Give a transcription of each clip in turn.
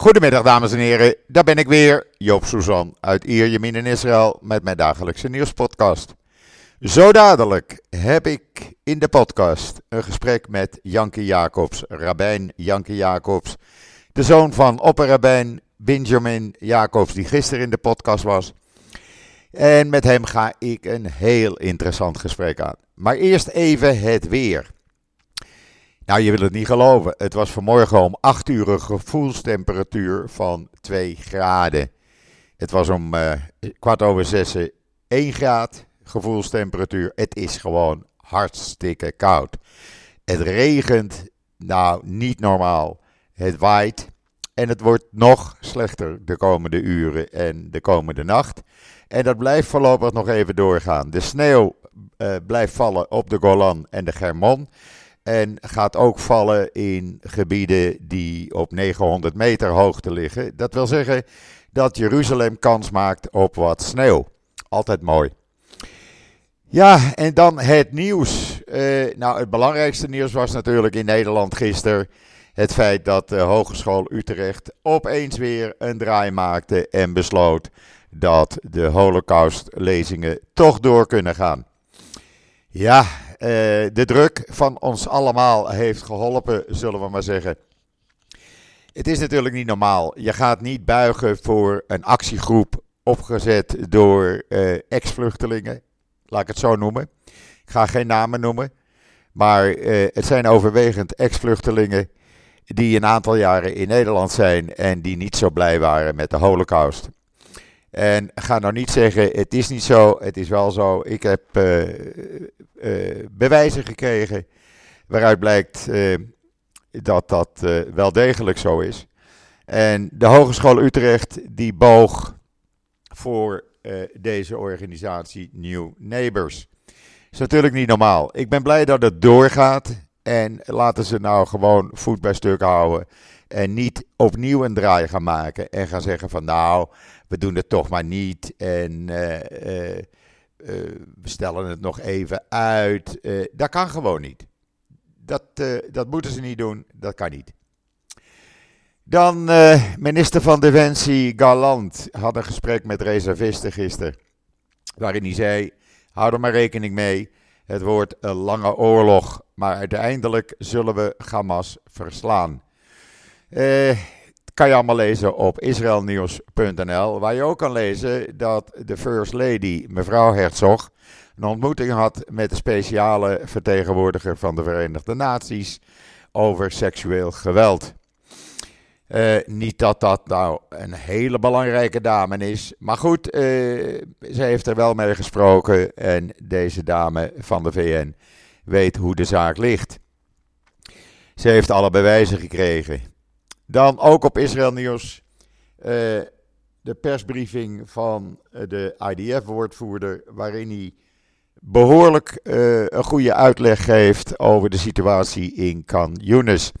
Goedemiddag dames en heren, daar ben ik weer, Joop Suzan uit Ierjemien in Israël met mijn dagelijkse nieuwspodcast. Zo dadelijk heb ik in de podcast een gesprek met Janke Jacobs, Rabijn Janke Jacobs, de zoon van opperrabijn Benjamin Jacobs die gisteren in de podcast was. En met hem ga ik een heel interessant gesprek aan. Maar eerst even het weer. Nou, je wil het niet geloven. Het was vanmorgen om 8 uur gevoelstemperatuur van 2 graden. Het was om uh, kwart over 6 1 graad gevoelstemperatuur. Het is gewoon hartstikke koud. Het regent, nou niet normaal. Het waait en het wordt nog slechter de komende uren en de komende nacht. En dat blijft voorlopig nog even doorgaan. De sneeuw uh, blijft vallen op de Golan en de Germon. En gaat ook vallen in gebieden die op 900 meter hoogte liggen. Dat wil zeggen dat Jeruzalem kans maakt op wat sneeuw. Altijd mooi. Ja, en dan het nieuws. Uh, nou, het belangrijkste nieuws was natuurlijk in Nederland gisteren het feit dat de Hogeschool Utrecht opeens weer een draai maakte en besloot dat de Holocaust-lezingen toch door kunnen gaan. Ja, de druk van ons allemaal heeft geholpen, zullen we maar zeggen. Het is natuurlijk niet normaal. Je gaat niet buigen voor een actiegroep opgezet door uh, ex-vluchtelingen. Laat ik het zo noemen. Ik ga geen namen noemen. Maar uh, het zijn overwegend ex-vluchtelingen die een aantal jaren in Nederland zijn en die niet zo blij waren met de Holocaust. En ga nou niet zeggen, het is niet zo, het is wel zo. Ik heb uh, uh, bewijzen gekregen waaruit blijkt uh, dat dat wel degelijk zo is. En de Hogeschool Utrecht die boog voor deze organisatie New Neighbors. Is natuurlijk niet normaal. Ik ben blij dat het doorgaat. En laten ze nou gewoon voet bij stuk houden. En niet opnieuw een draai gaan maken. En gaan zeggen van nou, we doen het toch maar niet. En uh, uh, uh, we stellen het nog even uit. dat kan gewoon niet. Dat, dat moeten ze niet doen. Dat kan niet. Dan minister van Defensie Galant had een gesprek met reservisten gisteren. Waarin hij zei: hou er maar rekening mee. Het wordt een lange oorlog, maar uiteindelijk zullen we Hamas verslaan. Eh, kan je allemaal lezen op israelnieuws.nl, waar je ook kan lezen dat de First Lady, mevrouw Herzog, een ontmoeting had met de speciale vertegenwoordiger van de Verenigde Naties over seksueel geweld. Uh, niet dat dat nou een hele belangrijke dame is. Maar goed, uh, ze heeft er wel mee gesproken. En deze dame van de VN weet hoe de zaak ligt. Ze heeft alle bewijzen gekregen. Dan ook op Israël Nieuws. Uh, de persbriefing van de IDF-woordvoerder. Waarin hij behoorlijk een goede uitleg geeft over de situatie in Kan Yunis.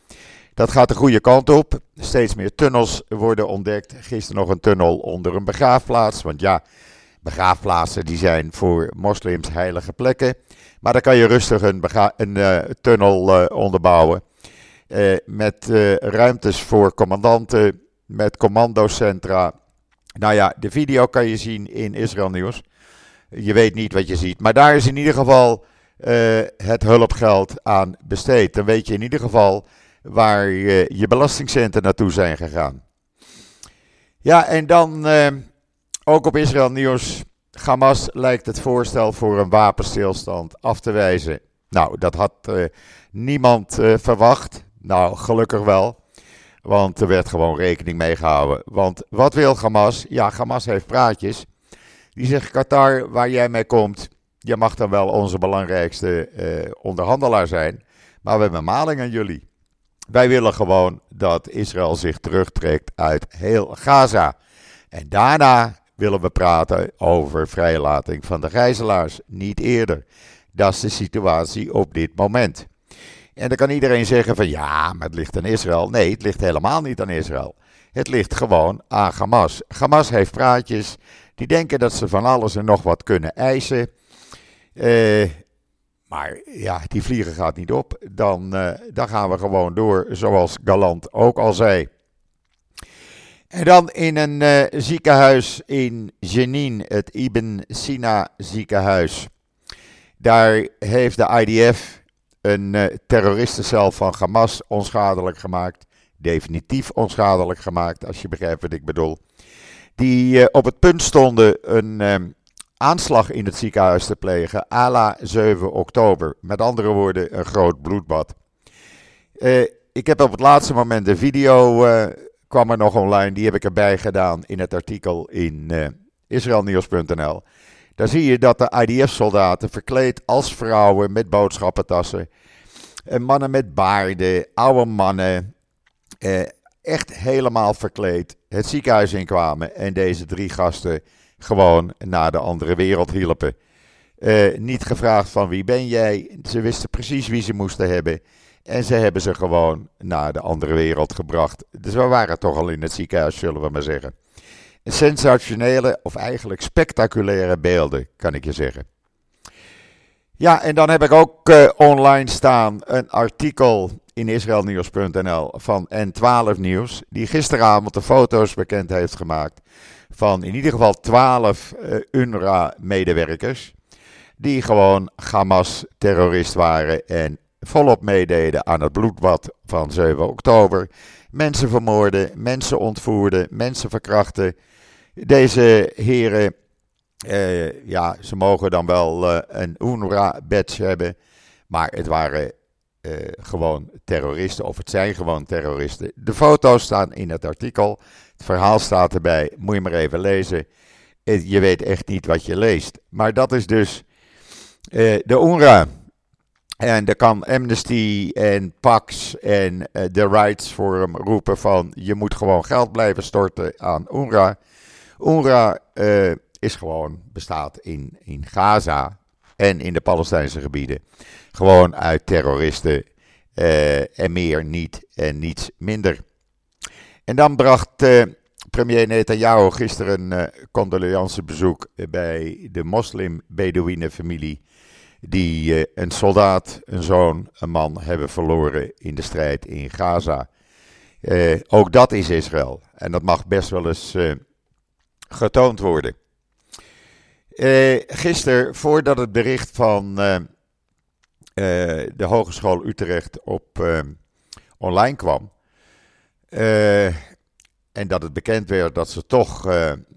Dat gaat de goede kant op. Steeds meer tunnels worden ontdekt. Gisteren nog een tunnel onder een begraafplaats. Want ja, begraafplaatsen die zijn voor moslims heilige plekken. Maar daar kan je rustig een, een tunnel uh, onderbouwen. Uh, met ruimtes voor commandanten, met commandocentra. Nou ja, de video kan je zien in Israël Nieuws. Je weet niet wat je ziet. Maar daar is in ieder geval het hulpgeld aan besteed. Dan weet je in ieder geval waar je, belastingcenten naartoe zijn gegaan. Ja, en dan ook op Israël Nieuws. Hamas lijkt het voorstel voor een wapenstilstand af te wijzen. Nou, dat had niemand verwacht. Nou, gelukkig wel. Want er werd gewoon rekening mee gehouden. Want wat wil Hamas? Ja, Hamas heeft praatjes. Die zegt: Qatar, waar jij mee komt, je mag dan wel onze belangrijkste onderhandelaar zijn. Maar we hebben maling aan jullie. Wij willen gewoon dat Israël zich terugtrekt uit heel Gaza. En daarna willen we praten over vrijlating van de gijzelaars, niet eerder. Dat is de situatie op dit moment. En dan kan iedereen zeggen van ja, maar het ligt aan Israël. Nee, het ligt helemaal niet aan Israël. Het ligt gewoon aan Hamas. Hamas heeft praatjes. Die denken dat ze van alles en nog wat kunnen eisen. Uh, maar ja, die vliegen gaat niet op. Dan, uh, dan gaan we gewoon door, zoals Galant ook al zei. En dan in een uh, ziekenhuis in Jenin, het Ibn Sina ziekenhuis. Daar heeft de IDF een uh, terroristencel van Hamas onschadelijk gemaakt. Definitief onschadelijk gemaakt, als je begrijpt wat ik bedoel. Die uh, op het punt stonden een um, aanslag in het ziekenhuis te plegen, à la 7 oktober. Met andere woorden, een groot bloedbad. ik heb op het laatste moment de video kwam er nog online. Die heb ik erbij gedaan in het artikel in israelnieuws.nl. Daar zie je dat de IDF-soldaten verkleed als vrouwen met boodschappentassen. Uh, mannen met baarden, oude mannen. Uh, echt helemaal verkleed het ziekenhuis inkwamen. En deze drie gasten gewoon naar de andere wereld hielpen. niet gevraagd van wie ben jij. Ze wisten precies wie ze moesten hebben. En ze hebben ze gewoon naar de andere wereld gebracht. Dus we waren toch al in het ziekenhuis, zullen we maar zeggen. Sensationele, of eigenlijk spectaculaire beelden, kan ik je zeggen. Ja, en dan heb ik ook uh, online staan een artikel in israelnieuws.nl van N12 Nieuws, die gisteravond de foto's bekend heeft gemaakt van in ieder geval 12 uh, eh, UNRWA-medewerkers, die gewoon Hamas-terrorist waren en volop meededen aan het bloedbad van 7 oktober. Mensen vermoorden, mensen ontvoerden, mensen verkrachten. Deze heren, eh, ja, ze mogen dan wel uh, een UNRWA-badge hebben, maar het waren uh, gewoon terroristen, of het zijn gewoon terroristen. De foto's staan in het artikel, het verhaal staat erbij, moet je maar even lezen. Je weet echt niet wat je leest. Maar dat is dus de UNRWA. En dan kan Amnesty en Pax en de Rights Forum roepen van je moet gewoon geld blijven storten aan UNRWA. UNRWA uh, is gewoon, bestaat in, in Gaza en in de Palestijnse gebieden. Gewoon uit terroristen uh, en meer niet en niets minder. En dan bracht premier Netanyahu gisteren een condoleancebezoek bij de moslim-Bedouine familie die uh, een soldaat, een zoon, een man hebben verloren in de strijd in Gaza. Uh, ook dat is Israël. En dat mag best wel eens uh, getoond worden. gisteren, voordat het bericht van de Hogeschool Utrecht op online kwam. en dat het bekend werd dat ze toch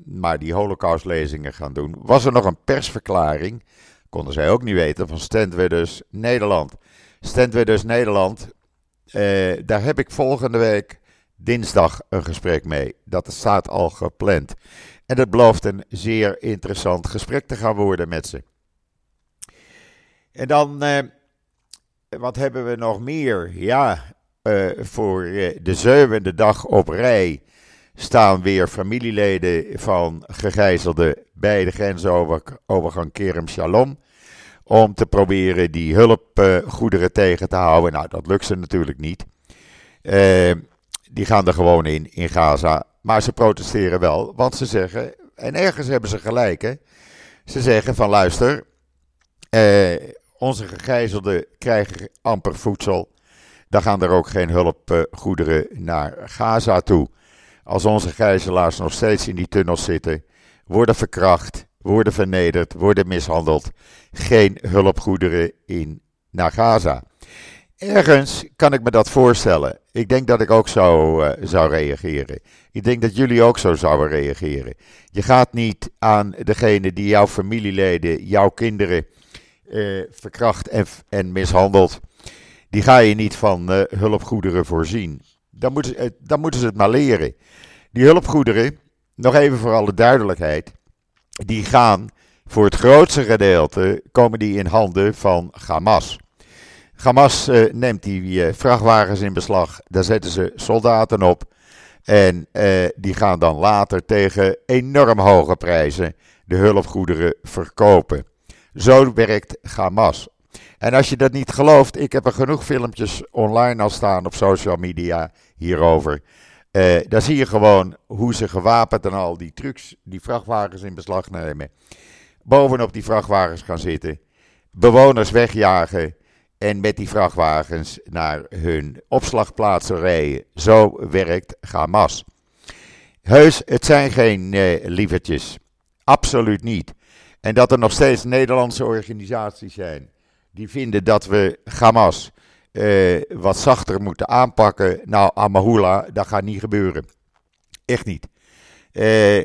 maar die holocaustlezingen gaan doen. Was er nog een persverklaring konden zij ook niet weten, van Stentwidders Nederland. Stentwidders Nederland, eh, daar heb ik volgende week dinsdag een gesprek mee. Dat staat al gepland. En het belooft een zeer interessant gesprek te gaan worden met ze. En dan, eh, wat hebben we nog meer? Ja, uh, voor uh, de zevende dag op rij staan weer familieleden van gegijzelden bij de grensovergang Kerem Shalom. Om te proberen die hulpgoederen tegen te houden. Nou, dat lukt ze natuurlijk niet. Uh, die gaan er gewoon in, in Gaza. Maar ze protesteren wel, want ze zeggen, en ergens hebben ze gelijk, hè. Ze zeggen van luister, uh, onze gegijzelden krijgen amper voedsel. Dan gaan er ook geen hulpgoederen naar Gaza toe. Als onze gijzelaars nog steeds in die tunnels zitten, worden verkracht, worden vernederd, worden mishandeld. Geen hulpgoederen in naar Gaza. Ergens kan ik me dat voorstellen. Ik denk dat ik ook zo uh, zou reageren. Ik denk dat jullie ook zo zouden reageren. Je gaat niet aan degene die jouw familieleden, jouw kinderen uh, verkracht en, en mishandelt. Die ga je niet van uh, hulpgoederen voorzien. Dan moeten, dan moeten ze het maar leren. Die hulpgoederen, nog even voor alle duidelijkheid, die gaan voor het grootste gedeelte komen die in handen van Hamas. Hamas uh, neemt die uh, vrachtwagens in beslag, daar zetten ze soldaten op en uh, die gaan dan later tegen enorm hoge prijzen de hulpgoederen verkopen. Zo werkt Hamas. En als je dat niet gelooft, ik heb er genoeg filmpjes online al staan op social media hierover. Daar zie je gewoon hoe ze gewapend en al die trucks, die vrachtwagens in beslag nemen. Bovenop die vrachtwagens gaan zitten. Bewoners wegjagen. En met die vrachtwagens naar hun opslagplaatsen rijden. Zo werkt Hamas. Heus, het zijn geen uh, lievertjes. Absoluut niet. En dat er nog steeds Nederlandse organisaties zijn die vinden dat we Hamas uh, wat zachter moeten aanpakken. Nou, Amahula, dat gaat niet gebeuren. Echt niet. Uh,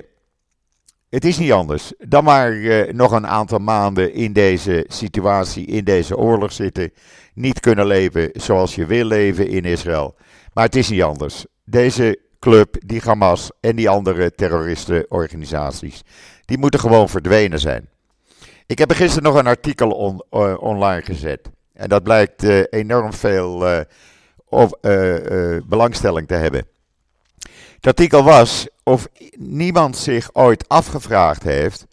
het is niet anders dan maar uh, nog een aantal maanden in deze situatie, in deze oorlog zitten. Niet kunnen leven zoals je wil leven in Israël. Maar het is niet anders. Deze club, die Hamas en die andere terroristenorganisaties, die moeten gewoon verdwenen zijn. Ik heb er gisteren nog een artikel uh, online gezet. En dat blijkt uh, enorm veel of, belangstelling te hebben. Artikel was of niemand zich ooit afgevraagd heeft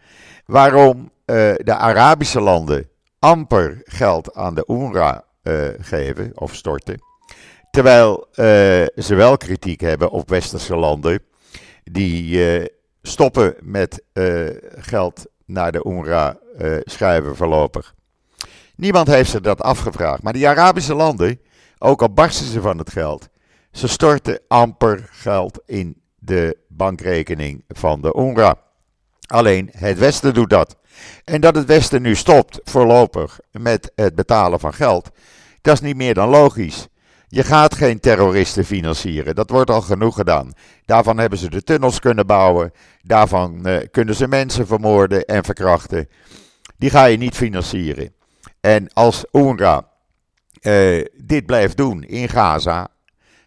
waarom de Arabische landen amper geld aan de UNRWA geven of storten. Terwijl ze wel kritiek hebben op westerse landen die stoppen met geld naar de UNRWA schuiven voorlopig. Niemand heeft zich dat afgevraagd. Maar die Arabische landen, ook al barsten ze van het geld, ze storten amper geld in de bankrekening van de UNRWA. Alleen het Westen doet dat. En dat het Westen nu stopt voorlopig met het betalen van geld, dat is niet meer dan logisch. Je gaat geen terroristen financieren. Dat wordt al genoeg gedaan. Daarvan hebben ze de tunnels kunnen bouwen. Daarvan uh, kunnen ze mensen vermoorden en verkrachten. Die ga je niet financieren. En als UNRWA uh, dit blijft doen in Gaza.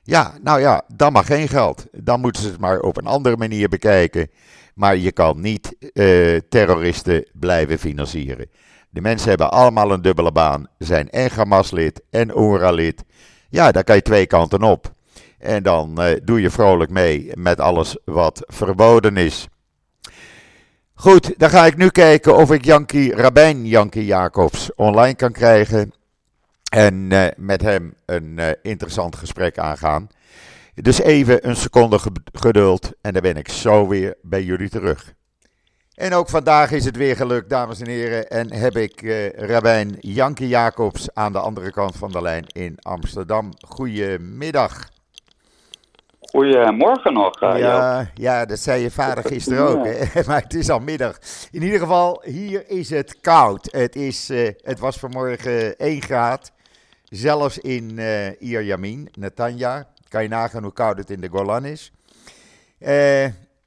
Ja, nou ja, dan mag geen geld. Dan moeten ze het maar op een andere manier bekijken. Maar je kan niet uh, terroristen blijven financieren. De mensen hebben allemaal een dubbele baan. Zijn en Hamas-lid en UNRWA-lid. Ja, daar kan je twee kanten op. En dan uh, doe je vrolijk mee met alles wat verboden is. Goed, dan ga ik nu kijken of ik Jankie Rabijn Jankie Jacobs online kan krijgen. En uh, met hem een uh, interessant gesprek aangaan. Dus even een seconde geduld en dan ben ik zo weer bij jullie terug. En ook vandaag is het weer gelukt, dames en heren. En heb ik uh, Rabijn Janke Jacobs aan de andere kant van de lijn in Amsterdam. Goedemiddag. Goedemorgen nog. Uh, ja, ja, dat zei je vader gisteren ook, hè? maar het is al middag. In ieder geval, hier is het koud. Het, is, uh, het was vanmorgen 1 graad. Zelfs in uh, Iyar Yamin, Netanya. Kan je nagaan hoe koud het in de Golan is.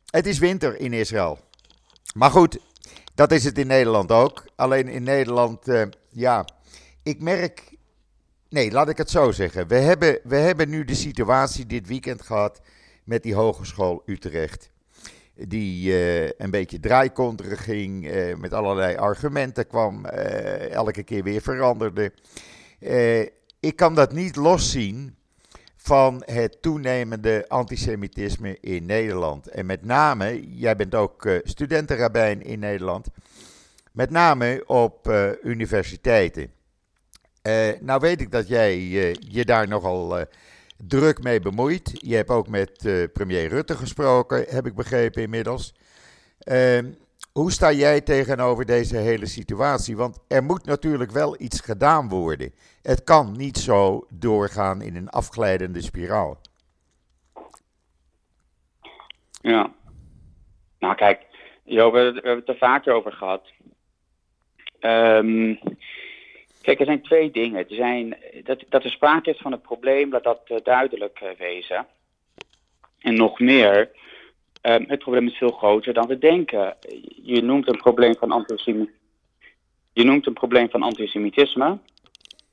het is winter in Israël. Maar goed, dat is het in Nederland ook. Alleen in Nederland, uh, ja, ik merk. Nee, laat ik het zo zeggen. We hebben, we hebben nu de situatie dit weekend gehad met die Hogeschool Utrecht. Die een beetje draaikonterig ging, met allerlei argumenten kwam, elke keer weer veranderde. Ik kan dat niet loszien van het toenemende antisemitisme in Nederland. En met name, jij bent ook uh, studentenrabijn in Nederland, met name op uh, universiteiten. Nou weet ik dat jij je daar nogal druk mee bemoeit. Je hebt ook met premier Rutte gesproken, heb ik begrepen inmiddels. Ehm, hoe sta jij tegenover deze hele situatie? Want er moet natuurlijk wel iets gedaan worden. Het kan niet zo doorgaan in een afglijdende spiraal. Ja. Nou kijk, Jo, we, hebben het er vaker over gehad. Um, kijk, er zijn twee dingen. Er zijn, dat, dat er sprake is van een probleem, dat dat uh, duidelijk uh, wezen. En nog meer, um, het probleem is veel groter dan we denken. Je noemt een probleem van antisemitisme. Je noemt een probleem van antisemitisme.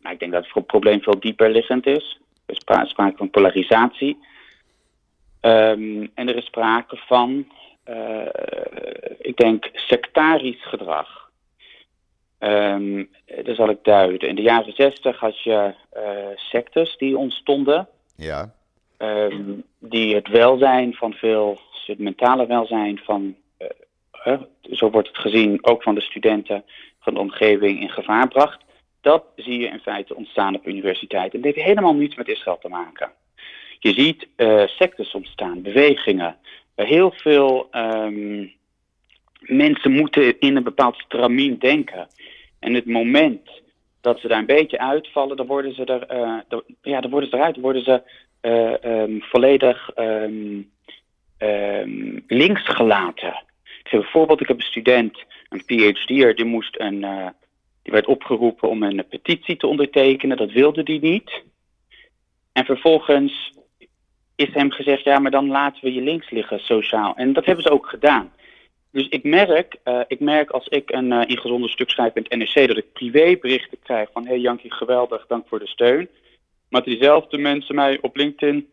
Maar ik denk dat het probleem veel dieper liggend is. Er is sprake van polarisatie. Um, en er is sprake van, uh, ik denk, sectarisch gedrag. Um, dat zal ik duiden. In de jaren zestig had je uh, sectes die ontstonden. Ja. Um, die het welzijn van veel, het mentale welzijn van, uh, zo wordt het gezien, ook van de studenten van de omgeving in gevaar bracht. Dat zie je in feite ontstaan op universiteiten. Het heeft helemaal niets met Israël te maken. Je ziet uh, sectes ontstaan, bewegingen. Uh, heel veel um, mensen moeten in een bepaald stramien denken. En het moment dat ze daar een beetje uitvallen, dan worden ze er, ja, dan worden ze eruit, dan worden ze um, volledig um, ehm, links gelaten. Ik geef een voorbeeld, ik heb een student, een PhD'er, die moest een, uh, die werd opgeroepen om een petitie te ondertekenen. Dat wilde die niet. En vervolgens is hem gezegd, ja, maar dan laten we je links liggen sociaal. En dat hebben ze ook gedaan. Dus ik merk, uh, ik merk als ik een uh, ingezonde stuk schrijf in het NRC, dat ik privéberichten krijg van, hé hey Jankie, geweldig, dank voor de steun. Maar dat diezelfde mensen mij op LinkedIn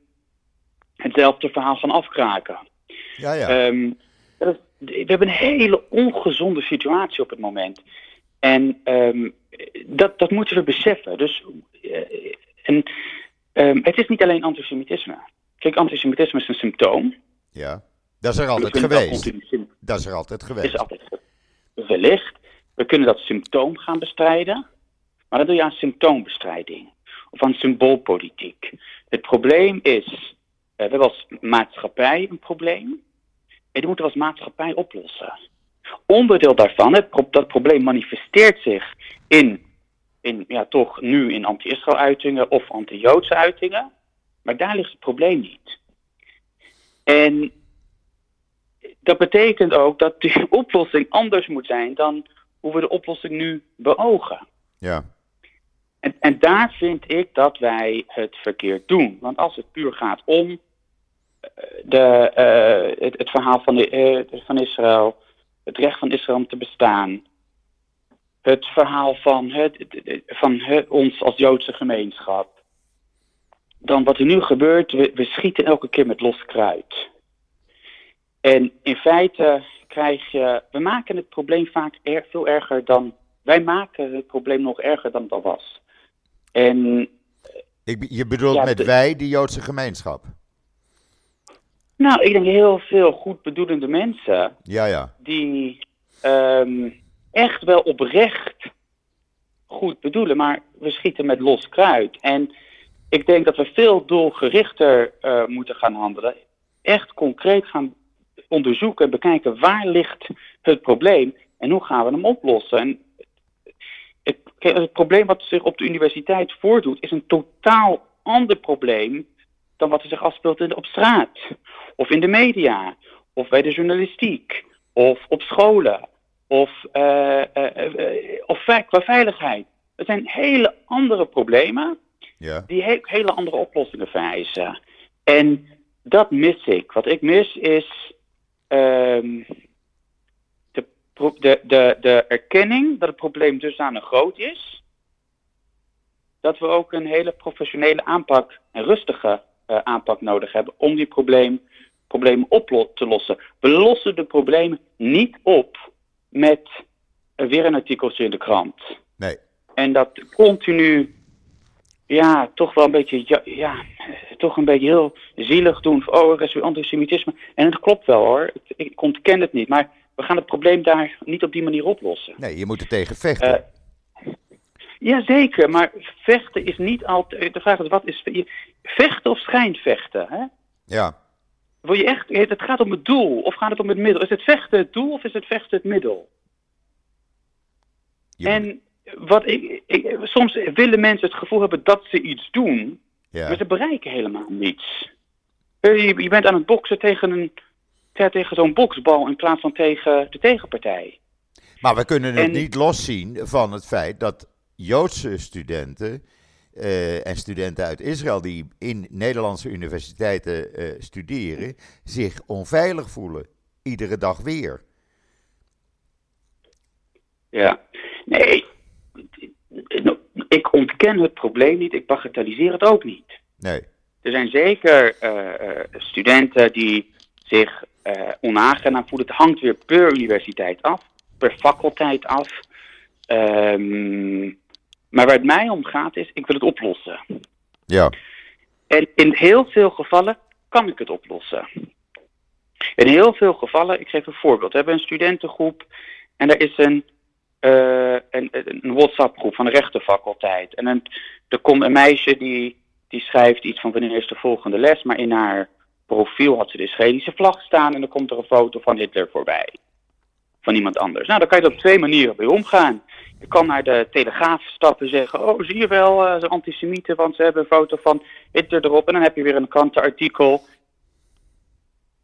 hetzelfde verhaal gaan afkraken. Ja, ja. Um, we hebben een hele ongezonde situatie op het moment. En um, dat, dat moeten we beseffen. Dus, uh, en, um, het is niet alleen antisemitisme. Kijk, antisemitisme is een symptoom. Ja, dat is er altijd geweest. Dat is er altijd geweest. Is altijd wellicht. We kunnen dat symptoom gaan bestrijden. Maar dan doe je aan symptoombestrijding. Aan symboolpolitiek. Het probleem is, uh, we hebben als maatschappij een probleem. En die moeten we als maatschappij oplossen. Onderdeel daarvan, het, dat probleem manifesteert zich in, in ja, toch nu in anti-Israël uitingen of anti-Joodse uitingen. Maar daar ligt het probleem niet. En dat betekent ook dat die oplossing anders moet zijn dan hoe we de oplossing nu beogen. Ja. En, en daar vind ik dat wij het verkeerd doen. Want als het puur gaat om de, uh, het, verhaal van, de, uh, van Israël, het recht van Israël om te bestaan, het verhaal van, het, van het, ons als Joodse gemeenschap, dan wat er nu gebeurt, we, schieten elke keer met los kruid. En in feite krijg je, we maken het probleem vaak veel erger dan, wij maken het probleem nog erger dan het al was. En, Ik, je bedoelt ja, met de, wij, de Joodse gemeenschap? Nou, ik denk heel veel goed bedoelende mensen. Ja, ja. Die um, echt wel oprecht goed bedoelen, maar we schieten met los kruid. En ik denk dat we veel doelgerichter uh, moeten gaan handelen. Echt concreet gaan onderzoeken en bekijken waar ligt het probleem en hoe gaan we hem oplossen. En het, het probleem wat zich op de universiteit voordoet is een totaal ander probleem dan wat er zich afspeelt op straat. Of in de media. Of bij de journalistiek. Of op scholen. Of, uh, uh, uh, of qua veiligheid. Het zijn hele andere problemen. Ja. Die he hele andere oplossingen vereisen. En dat mis ik. Wat ik mis is um, de, de, de, erkenning dat het probleem dusdanig groot is. Dat we ook een hele professionele aanpak en rustige uh, aanpak nodig hebben om die probleem, problemen op te lossen. We lossen de problemen niet op met uh, weer een artikeltje in de krant. Nee. En dat continu, ja, toch wel een beetje, ja, ja toch een beetje heel zielig doen. oh, er is weer antisemitisme. En het klopt wel hoor, ik ontken het niet. Maar we gaan het probleem daar niet op die manier oplossen. Nee, je moet er tegen vechten. Uh, Jazeker, maar vechten is niet altijd. De vraag is: wat is vechten of schijnvechten? Hè? Ja. Wil je echt, het gaat om het doel of gaat het om het middel? Is het vechten het doel of is het vechten het middel? Je en wat ik, ik, soms willen mensen het gevoel hebben dat ze iets doen, ja. maar ze bereiken helemaal niets. Je, je bent aan het boksen tegen, een, tegen zo'n boksbal in plaats van tegen de tegenpartij. Maar we kunnen het en, niet loszien van het feit dat Joodse studenten uh, en studenten uit Israël die in Nederlandse universiteiten uh, studeren, zich onveilig voelen. Iedere dag weer. Ja, nee, ik ontken het probleem niet, ik bagatelliseer het ook niet. Nee. Er zijn zeker uh, studenten die zich onaangenaam voelen. Het hangt weer per universiteit af, per faculteit af. Um, maar waar het mij om gaat is, ik wil het oplossen. Ja. En in heel veel gevallen kan ik het oplossen. In heel veel gevallen, ik geef een voorbeeld. We hebben een studentengroep en er is een, uh, een, een WhatsApp-groep van de rechtenfaculteit. En een, er komt een meisje die, die schrijft iets van wanneer is de volgende les, maar in haar profiel had ze de Israëlische vlag staan en dan komt er een foto van Hitler voorbij. Van iemand anders. Nou, dan kan je op twee manieren mee omgaan. Je kan naar de Telegraaf stappen en zeggen: Oh, zie je wel, uh, ze antisemieten, want ze hebben een foto van Hitler erop. En dan heb je weer een krantenartikel.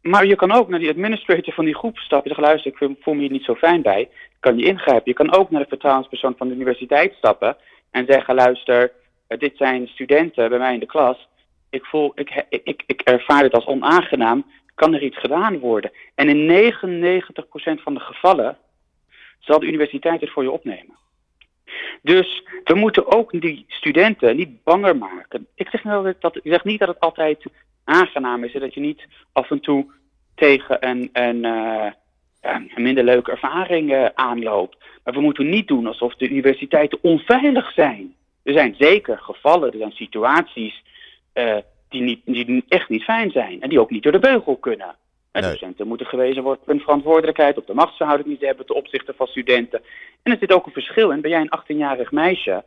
Maar je kan ook naar die administrator van die groep stappen en zeggen, luister, ik voel me hier niet zo fijn bij. Kan je ingrijpen. Je kan ook naar de vertrouwenspersoon van de universiteit stappen en zeggen, luister, eh, dit zijn studenten bij mij in de klas. Ik, voel, ik, ik, ik ervaar het als onaangenaam. Kan er iets gedaan worden? En in 99% van de gevallen zal de universiteit het voor je opnemen. Dus we moeten ook die studenten niet banger maken. Ik zeg, dat, niet dat het altijd aangenaam is. dat je niet af en toe tegen een, een, een minder leuke ervaring uh, aanloopt. Maar we moeten niet doen alsof de universiteiten onveilig zijn. Er zijn zeker gevallen, er zijn situaties uh, die, niet, die echt niet fijn zijn. En die ook niet door de beugel kunnen. Nee. Docenten moeten gewezen worden op hun verantwoordelijkheid, op de machtsverhouding die ze hebben ten opzichte van studenten. En er zit ook een verschil in. Ben jij een 18-jarig meisje,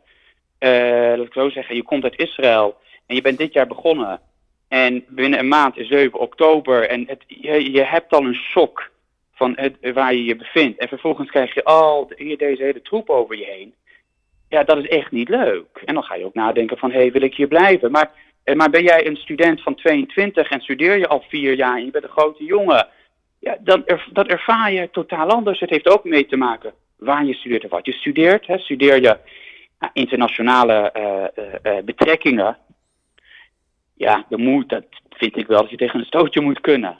uh, laat ik zo zeggen, je komt uit Israël en je bent dit jaar begonnen. En binnen een maand is 7 oktober en het, je, je, hebt al een shock van het, waar je je bevindt. En vervolgens krijg je al de, deze hele troep over je heen. Ja, dat is echt niet leuk. En dan ga je ook nadenken van, hé, hey, wil ik hier blijven? Maar eh, maar ben jij een student van 22 en studeer je al vier jaar en je bent een grote jongen, ja, dan er, dat ervaar je totaal anders. Het heeft ook mee te maken waar je studeert en wat je studeert. Hè. Studeer je nou, internationale uh, uh, betrekkingen, ja, dan moet, dat vind ik wel dat je tegen een stootje moet kunnen.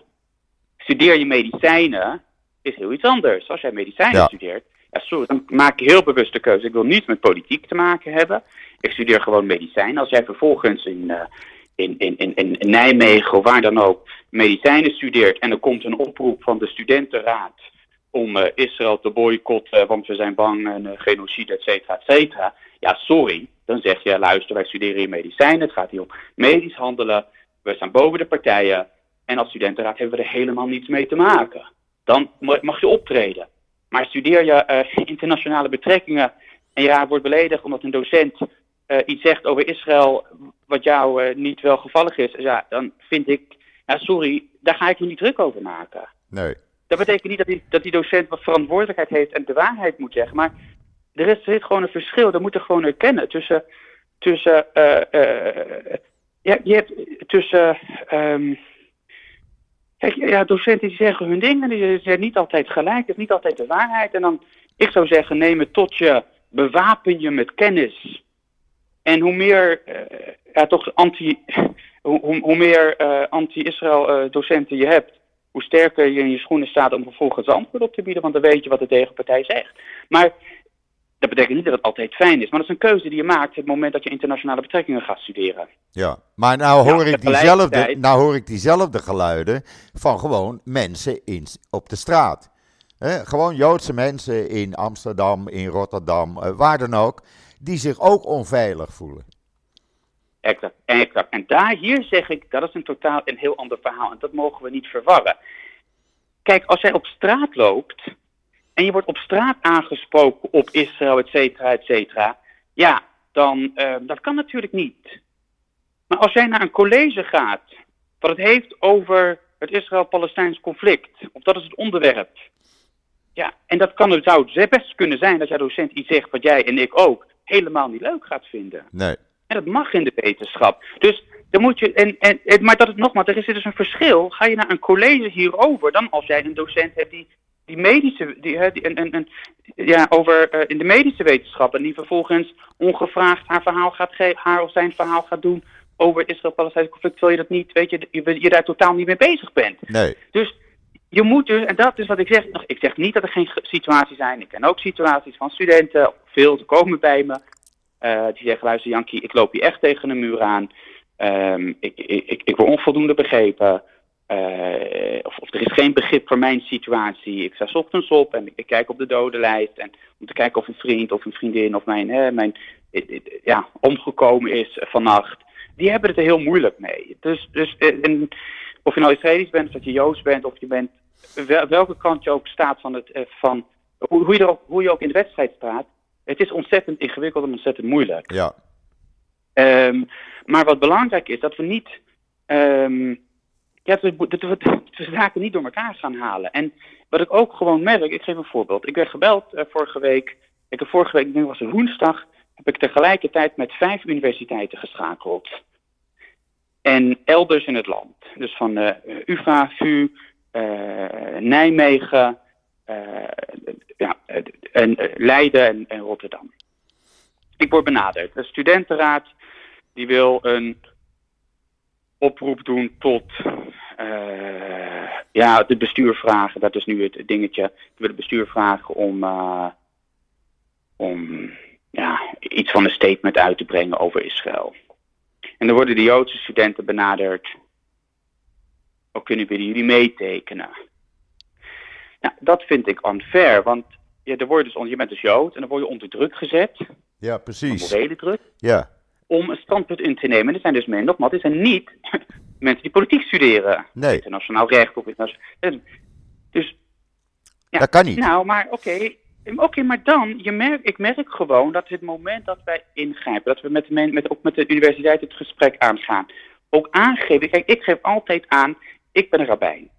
Studeer je medicijnen, is heel iets anders. Als jij medicijnen ja. studeert, ja, sorry, dan maak je heel bewust de keuze. Ik wil niets met politiek te maken hebben. Ik studeer gewoon medicijn. Als jij vervolgens in, uh, in, in, in, in Nijmegen of waar dan ook medicijnen studeert en er komt een oproep van de studentenraad om uh, Israël te boycotten, want we zijn bang en genocide, et cetera, et cetera. Ja, sorry. Dan zeg je, luister, wij studeren hier medicijnen, het gaat hier om medisch handelen, we staan boven de partijen en als studentenraad hebben we er helemaal niets mee te maken. Dan mag je optreden. Maar studeer je internationale betrekkingen en je wordt beledigd omdat een docent uh, iets zegt over Israël wat jou uh, niet wel gevallig is, ja, dan vind ik, ja, sorry, daar ga ik me niet druk over maken. Nee. Dat betekent niet dat die, dat die docent wat verantwoordelijkheid heeft en de waarheid moet zeggen, maar er is, er zit gewoon een verschil, dat moet er gewoon herkennen tussen, tussen, uh, ja, je hebt tussen, um, kijk, ja, docenten die zeggen hun dingen, die zijn niet altijd gelijk, het is niet altijd de waarheid. En dan, ik zou zeggen, neem het tot je, bewapen je met kennis en hoe meer, uh, ja, toch anti, hoe, hoe meer uh, anti-Israël uh, docenten je hebt, hoe sterker je in je schoenen staat om vervolgens antwoord op te bieden, want dan weet je wat de tegenpartij zegt. Maar dat betekent niet dat het altijd fijn is, maar dat is een keuze die je maakt op het moment dat je internationale betrekkingen gaat studeren. Ja, maar nou hoor, ik, diezelfde, nou hoor ik diezelfde geluiden van gewoon mensen in, op de straat. gewoon Joodse mensen in Amsterdam, in Rotterdam, waar dan ook die zich ook onveilig voelen. Exact, exact. En daar, hier zeg ik, dat is een totaal een heel ander verhaal. En dat mogen we niet verwarren. Kijk, als jij op straat loopt en je wordt op straat aangesproken op Israël, et cetera, et cetera. Ja, dan, uh, dat kan natuurlijk niet. Maar als jij naar een college gaat, wat het heeft over het Israël-Palestijns conflict, of dat is het onderwerp. Ja, en dat kan, het best kunnen zijn dat jouw docent iets zegt wat jij en ik ook helemaal niet leuk gaat vinden. Nee. En dat mag in de wetenschap. Dus dan moet je. En, en, maar dat is nogmaals, er is dus een verschil. Ga je naar een college hierover dan als jij een docent hebt die. Die medische, die, die, en, en, ja, over uh, in de medische wetenschap. En die vervolgens ongevraagd haar verhaal gaat geven, haar of zijn verhaal gaat doen over Israël-Palestijnse conflict, terwijl je dat niet, weet je, je, je daar totaal niet mee bezig bent. Nee. Dus je moet dus, en dat is wat ik zeg, ik zeg niet dat er geen situaties zijn. Ik ken ook situaties van studenten, veel, ze komen bij me. Uh, die zeggen, luister Jankie, ik loop hier echt tegen een muur aan. Um, ik, ik, ik, word onvoldoende begrepen. Uh, of, er is geen begrip voor mijn situatie. Ik sta ochtends op en ik, kijk op de dodenlijst. En om te kijken of een vriend of een vriendin of mijn, hè, mijn ja, omgekomen is vannacht. Die hebben het er heel moeilijk mee. Dus, dus of je nou Israëlisch bent, of dat je Joods bent, of je bent welke kant je ook staat van het, van hoe, hoe, je er ook, hoe je ook in de wedstrijd staat, het is ontzettend ingewikkeld en ontzettend moeilijk. Ja. Um, maar wat belangrijk is, dat we niet. Um, ja, dat we, dat, we, dat we zaken niet door elkaar gaan halen. En wat ik ook gewoon merk, ik geef een voorbeeld. Ik werd gebeld uh, vorige week. Ik heb vorige week, ik denk was het woensdag, heb ik tegelijkertijd met vijf universiteiten geschakeld. En elders in het land. Dus van uh, UvA, VU, Nijmegen, ja, en, Leiden en, Rotterdam. Ik word benaderd. De studentenraad die wil een oproep doen tot uh, ja, het bestuur vragen. Dat is nu het dingetje. Die wil het bestuur vragen om, om ja, iets van een statement uit te brengen over Israël. En dan worden de Joodse studenten benaderd. Ook kunnen jullie meetekenen? Nou, dat vind ik unfair, want ja, er wordt dus, je bent dus Jood en dan word je onder druk gezet. Ja, precies. Morele druk. Ja. Om een standpunt in te nemen. En er zijn dus meer, nogmaals, het zijn niet mensen die politiek studeren. Nee. Internationaal recht of internationaal. Dus. Ja, dat kan niet. Nou, maar oké. Oké, maar dan, je merk, ik merk gewoon dat het moment dat wij ingrijpen, dat we met, de, met, ook met de universiteit het gesprek aangaan, ook aangeven. Kijk, ik geef altijd aan, ik ben een rabbijn.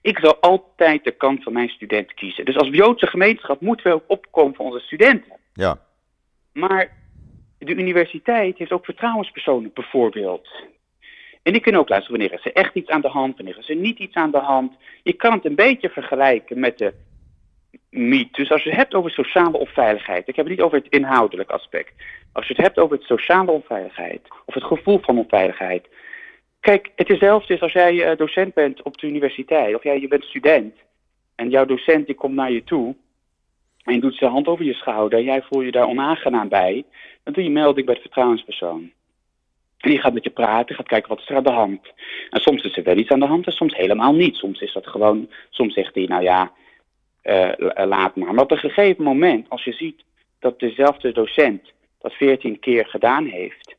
Ik zal altijd de kant van mijn student kiezen. Dus als Joodse gemeenschap moeten we ook opkomen voor onze studenten. Ja. Maar de universiteit heeft ook vertrouwenspersonen, bijvoorbeeld. En die kunnen ook luisteren wanneer is er echt iets aan de hand, wanneer is er niet iets aan de hand. Je kan het een beetje vergelijken met de MIET. Dus als je het hebt over sociale onveiligheid, ik heb het niet over het inhoudelijk aspect. Als je het hebt over het sociale onveiligheid, of het gevoel van onveiligheid. Kijk, het is zelfs als jij eh, docent bent op de universiteit, of jij je bent student, en jouw docent die komt naar je toe, en doet zijn hand over je schouder, en jij voelt je daar onaangenaam bij, dan doe je melding bij de vertrouwenspersoon. En die gaat met je praten, gaat kijken wat is er aan de hand. En soms is er wel iets aan de hand en soms helemaal niet. Soms is dat gewoon, soms zegt hij, nou ja, uh, laat maar. Maar op een gegeven moment, als je ziet dat dezelfde docent dat veertien keer gedaan heeft,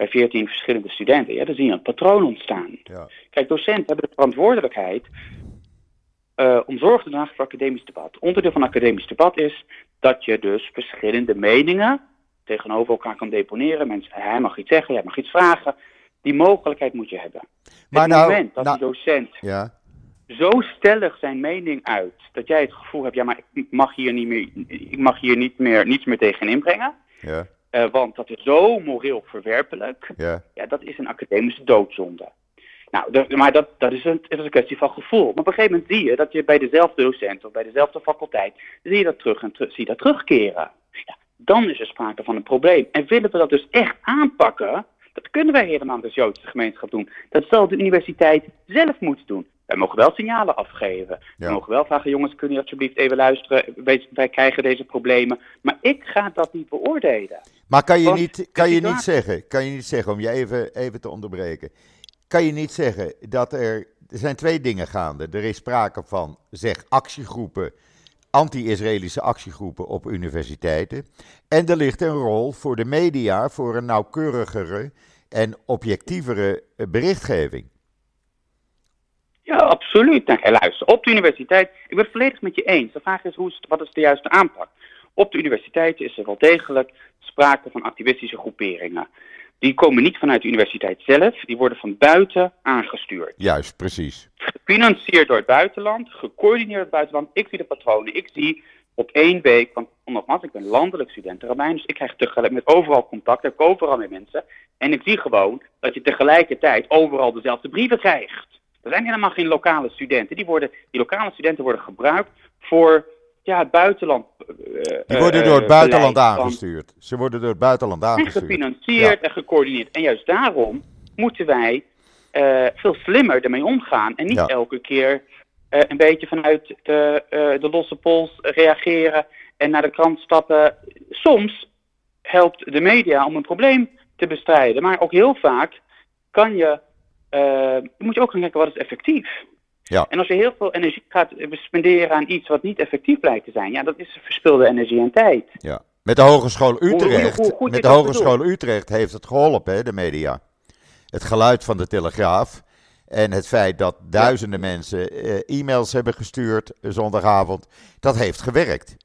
bij veertien verschillende studenten, ja, dan zie je een patroon ontstaan. Ja. Kijk, docenten hebben de verantwoordelijkheid uh, om zorg te dragen voor academisch debat. Onderdeel van academisch debat is dat je dus verschillende meningen tegenover elkaar kan deponeren. Mensen, hij mag iets zeggen, jij mag iets vragen. Die mogelijkheid moet je hebben. Maar het nou, moment dat nou, de docent ja. zo stellig zijn mening uit, dat jij het gevoel hebt, ja, maar ik mag hier niet meer, ik mag hier niet meer, niets meer tegen inbrengen. Ja. Uh, want dat is zo moreel verwerpelijk. Ja. ja, dat is een academische doodzonde. Nou, maar dat, dat, is een, dat is een kwestie van gevoel. Maar op een gegeven moment zie je dat je bij dezelfde docent of bij dezelfde faculteit, zie je dat, terug en zie dat terugkeren. Ja, dan is er sprake van een probleem. En willen we dat dus echt aanpakken, dat kunnen wij helemaal als Joodse gemeenschap doen. Dat zal de universiteit zelf moeten doen. Wij mogen wel signalen afgeven. Ja. We mogen wel vragen, jongens, kunnen jullie alsjeblieft even luisteren? Wij, wij, krijgen deze problemen. Maar ik ga dat niet beoordelen. Maar kan je, niet, kan je niet zeggen, kan je niet zeggen, om je even, even te onderbreken. Kan je niet zeggen dat er, er zijn twee dingen gaande. Er is sprake van, zeg, actiegroepen anti-Israëlische actiegroepen op universiteiten. En er ligt een rol voor de media voor een nauwkeurigere en objectievere eh, berichtgeving. Ja, absoluut. Nou, luister, op de universiteit, ik ben het volledig met je eens. De vraag is, hoe is wat is de juiste aanpak? Op de universiteit is er wel degelijk sprake van activistische groeperingen. Die komen niet vanuit de universiteit zelf, die worden van buiten aangestuurd. Juist, precies. Gefinancierd door het buitenland, gecoördineerd door het buitenland. Ik zie de patronen. Ik zie op één week, want nogmaals, ik ben landelijk studentenrabbijn, dus ik krijg tegelijk met overal contact, ik overal met mensen. En ik zie gewoon dat je tegelijkertijd overal dezelfde brieven krijgt. Er zijn helemaal geen lokale studenten. Die, worden, die lokale studenten worden gebruikt voor ja, het buitenland. Uh, die worden door het buitenland aangestuurd. Ze worden door het buitenland aangestuurd. En gefinancierd en gecoördineerd. En juist daarom moeten wij uh, veel slimmer ermee omgaan. En niet elke keer uh, een beetje vanuit de, de losse pols reageren en naar de krant stappen. Soms helpt de media om een probleem te bestrijden. Maar ook heel vaak kan je, moet je ook gaan kijken wat is effectief. Ja. En als je heel veel energie gaat spenderen aan iets wat niet effectief blijkt te zijn, ja, dat is verspilde energie en tijd. Ja. Met de Hogeschool Utrecht, met de Hogeschool Utrecht heeft het geholpen, hè, de media. Het geluid van de Telegraaf en het feit dat duizenden mensen eh, e-mails hebben gestuurd zondagavond, dat heeft gewerkt.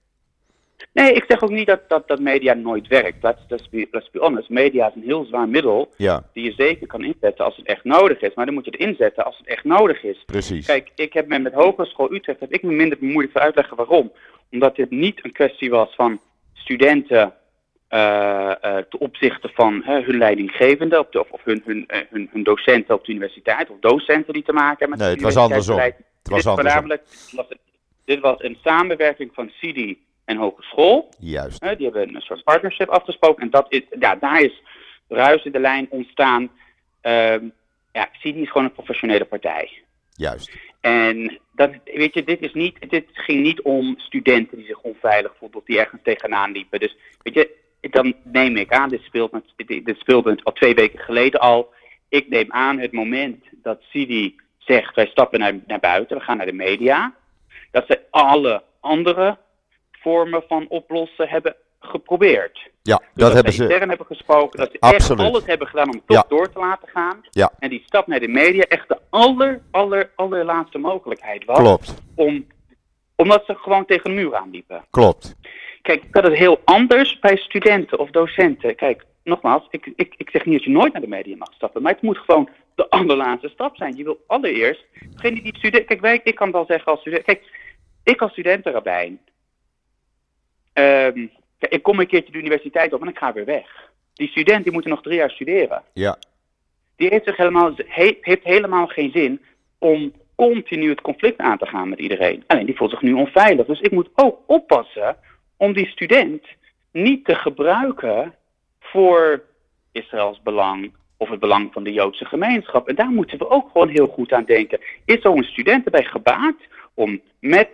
Nee, ik zeg ook niet dat, dat, dat media nooit werkt. Let's, let's, be, let's be honest. Media is een heel zwaar middel ja. die je zeker kan inzetten als het echt nodig is. Maar dan moet je het inzetten als het echt nodig is. Precies. Kijk, ik heb me met Hogeschool Utrecht heb ik me minder moeilijk te uitleggen waarom. Omdat dit niet een kwestie was van studenten uh, ten opzichte van hun leidinggevende of, de, of hun, hun, hun, hun, docenten op de universiteit of docenten die te maken hebben met nee, het was andersom. Het was dit, andersom. Was, dit was een samenwerking van CIDI en hogeschool. Juist. die hebben een soort partnership afgesproken en dat is, ja, daar is ruis in de lijn ontstaan. Uh, ja, CIDI is gewoon een professionele partij. Juist. En dat, weet je, dit, is niet, dit ging niet om studenten die zich onveilig voelden of die ergens tegenaan liepen. Dus weet je, dan neem ik aan, dit speelt, dit, dit speelde al twee weken geleden al. Ik neem aan het moment dat Sidi zegt, wij stappen naar, naar buiten, we gaan naar de media. Dat ze alle andere vormen van oplossen hebben geprobeerd. Ja, dus dat, hebben ze. intern hebben gesproken, dat ze Absoluut. echt alles hebben gedaan om toch Ja. door te laten gaan. Ja. En die stap naar de media echt de aller, aller, allerlaatste mogelijkheid was. Klopt, Om, omdat ze gewoon tegen een muur aanliepen. klopt. Kijk, dat is heel anders bij studenten of docenten. Kijk, nogmaals, ik, ik, ik zeg niet dat je nooit naar de media mag stappen, maar het moet gewoon de allerlaatste stap zijn. Je wil allereerst, degene die student, kijk, wij, ik kan wel zeggen als student, kijk, ik als studentenrabijn, ehm, ik kom een keertje de universiteit op en ik ga weer weg. Die student die moet nog drie jaar studeren. Ja, Die heeft, zich helemaal, he- heeft helemaal geen zin om continu het conflict aan te gaan met iedereen. Alleen die voelt zich nu onveilig. Dus ik moet ook oppassen om die student niet te gebruiken voor Israëls belang of het belang van de Joodse gemeenschap. En daar moeten we ook gewoon heel goed aan denken. Is zo'n student erbij gebaat om met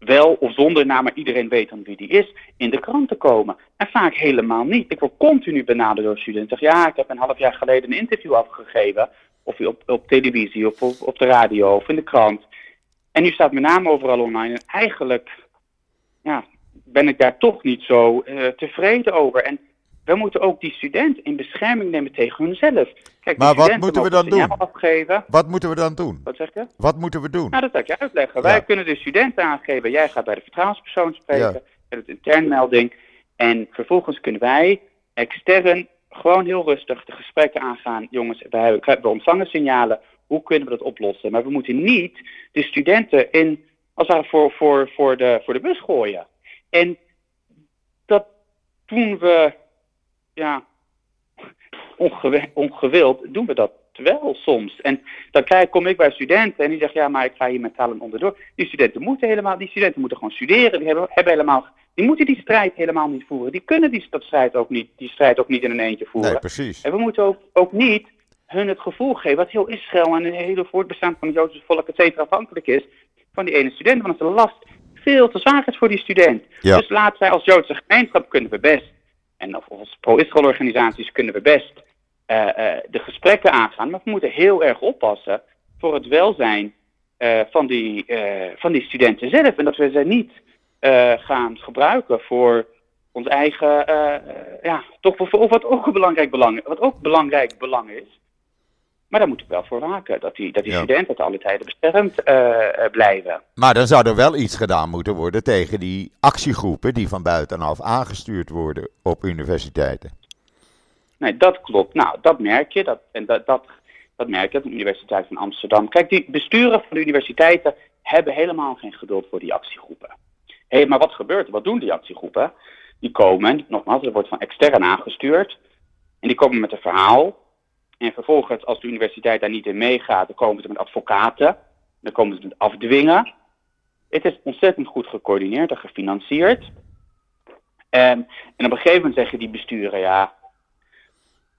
wel of zonder naam, maar iedereen weet dan wie die is, in de krant te komen. En vaak helemaal niet. Ik word continu benaderd door studenten. Ja, ik heb een half jaar geleden een interview afgegeven. Of op, op televisie, of op, op de radio, of in de krant. En nu staat mijn naam overal online. En eigenlijk ja, ben ik daar toch niet zo eh, tevreden over. En we moeten ook die student in bescherming nemen tegen hunzelf. Kijk, Maar wat moeten we dan een doen? afgeven. wat moeten we dan doen? Wat zeg je? Wat moeten we doen? Nou, dat zal ik je uitleggen. Ja. Wij kunnen de studenten aangeven, jij gaat bij de vertrouwenspersoon spreken, Ja. met het internmelding. En vervolgens kunnen wij extern gewoon heel rustig de gesprekken aangaan. Jongens, we, hebben, we ontvangen signalen, hoe kunnen we dat oplossen? Maar we moeten niet de studenten in, als het voor, voor, voor, de, voor de bus gooien. En dat doen we, ja, ongewi- ongewild, doen we dat wel soms. En dan krijg, kom ik bij studenten en die zeggen, ja, maar ik ga hier met talen onderdoor. Die studenten moeten helemaal, die studenten moeten gewoon studeren. Die hebben, hebben helemaal, die moeten die strijd helemaal niet voeren. Die kunnen die, dat strijd ook niet, die strijd ook niet in een eentje voeren. Nee, precies. En we moeten ook, ook niet hun het gevoel geven, wat heel Israël en het hele voortbestaan van het Joodse volk, et cetera, afhankelijk is van die ene student. Want de last veel te zwaar is voor die student. Ja. Dus laten wij als Joodse gemeenschap kunnen we best, en of als pro-Israël organisaties kunnen we best eh, eh, de gesprekken aangaan. Maar we moeten heel erg oppassen voor het welzijn eh, van, die, van die studenten zelf. En dat we ze niet gaan gebruiken voor ons eigen, ja, toch voor wat ook een belangrijk belang, wat ook belangrijk belang is. Maar daar moeten we wel voor waken, dat die, dat die Ja. studenten te alle tijden beschermd eh, eh, blijven. Maar dan zou er wel iets gedaan moeten worden tegen die actiegroepen die van buitenaf aangestuurd worden op universiteiten. Nee, dat klopt. Nou, dat merk je. Dat, en dat, dat, dat merk je op de Universiteit van Amsterdam. Kijk, die besturen van de universiteiten hebben helemaal geen geduld voor die actiegroepen. Hé, maar wat gebeurt er? Wat doen die actiegroepen? Die komen, nogmaals, er wordt van extern aangestuurd. En die komen met een verhaal. En vervolgens, als de universiteit daar niet in meegaat, dan komen ze met advocaten. Dan komen ze met afdwingen. Het is ontzettend goed gecoördineerd en gefinancierd. En, en op een gegeven moment zeggen die besturen, ja,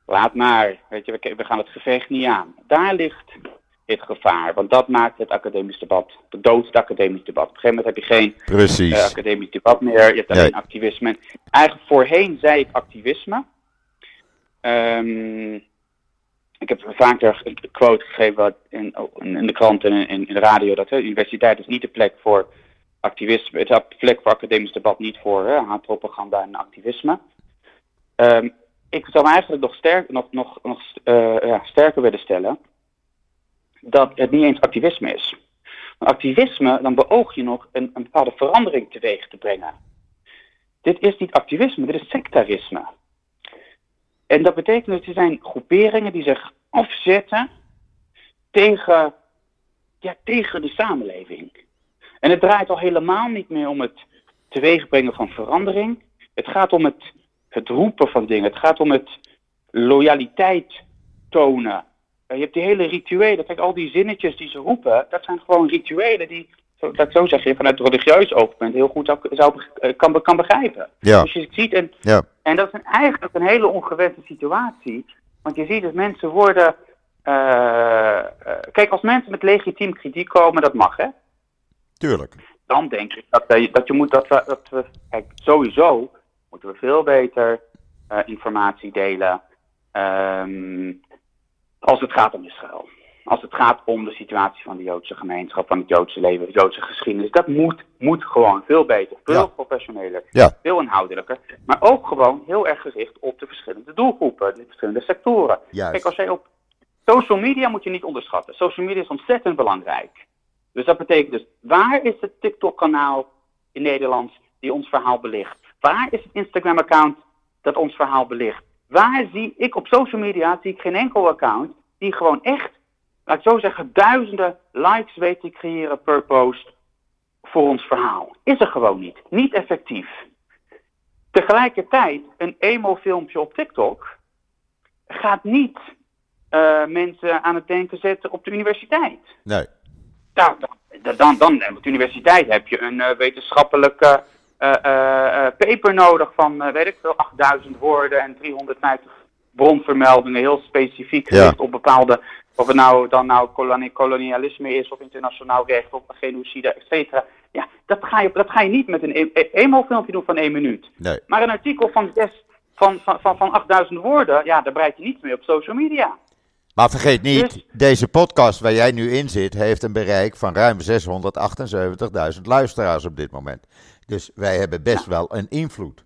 laat maar, weet je, we, we gaan het gevecht niet aan. Daar ligt het gevaar, want dat maakt het academisch debat, de dood het academisch debat. Op een gegeven moment heb je geen Precies. eh, academisch debat meer, je hebt alleen Nee. activisme. En Eigenlijk voorheen zei ik activisme. Ehm, ik heb vaker een quote gegeven wat in, in de krant en in, de radio, dat de universiteit is niet de plek voor activisme, het is de plek voor academisch debat, niet voor hè, haatpropaganda en activisme. Ehm, ik zou eigenlijk nog, sterk, nog, nog, nog eh, ja, sterker willen stellen dat het niet eens activisme is. Activisme, dan beoog je nog een, een bepaalde verandering teweeg te brengen. Dit is niet activisme, dit is sectarisme. En dat betekent dat er zijn groeperingen die zich afzetten tegen, ja, tegen de samenleving. En het draait al helemaal niet meer om het teweegbrengen van verandering. Het gaat om het het roepen van dingen. Het gaat om het loyaliteit tonen. Eh, je hebt die hele rituelen. Kijk, al die zinnetjes die ze roepen, dat zijn gewoon rituelen die, zo, dat ik zo zeg, je vanuit religieus oogpunt heel goed zou, zou, eh, kan, kan begrijpen. Ja. Dus je ziet, en, Ja. En dat is een, eigenlijk een hele ongewenste situatie. Want je ziet dat mensen worden. eh, eh, kijk, als mensen met legitiem kritiek komen, dat mag hè. Tuurlijk. Dan denk ik dat, eh, dat je moet dat we, dat we. Kijk, sowieso moeten we veel beter informatie delen. ehm, als het gaat om Israël. Als het gaat om de situatie van de Joodse gemeenschap, van het Joodse leven, de Joodse geschiedenis. Dat moet, moet gewoon veel beter, veel Ja. professioneler, Ja. veel inhoudelijker. Maar ook gewoon heel erg gericht op de verschillende doelgroepen, de verschillende sectoren. Juist. Kijk, als jij op social media moet je niet onderschatten. Social media is ontzettend belangrijk. Dus dat betekent dus, waar is het TikTok-kanaal in Nederland die ons verhaal belicht? Waar is het Instagram-account dat ons verhaal belicht? Waar zie ik op social media zie ik geen enkel account die gewoon echt, laat ik zo zeggen, duizenden likes weet te creëren per post voor ons verhaal? Is er gewoon niet. Niet effectief. Tegelijkertijd, een emo-filmpje op TikTok gaat niet eh, mensen aan het denken zetten op de universiteit. Nee. Nou, dan, dan, dan op de universiteit heb je een eh, wetenschappelijke eh, eh, eh, paper nodig van, eh, weet ik veel, 8000 woorden en 350 bronvermeldingen, heel specifiek Ja. gericht op bepaalde, of het nou dan nou koloni- kolonialisme is of internationaal recht of genocide, et cetera. Ja, dat ga, je, dat ga je niet met een e- e- emo-filmpje doen van één minuut. Nee. Maar een artikel van, zes, van, van, van, van 8000 woorden, ja, daar bereid je niets mee op social media. Maar vergeet niet, Dus- deze podcast waar jij nu in zit, heeft een bereik van ruim 678.000 luisteraars op dit moment. Dus wij hebben best wel een invloed.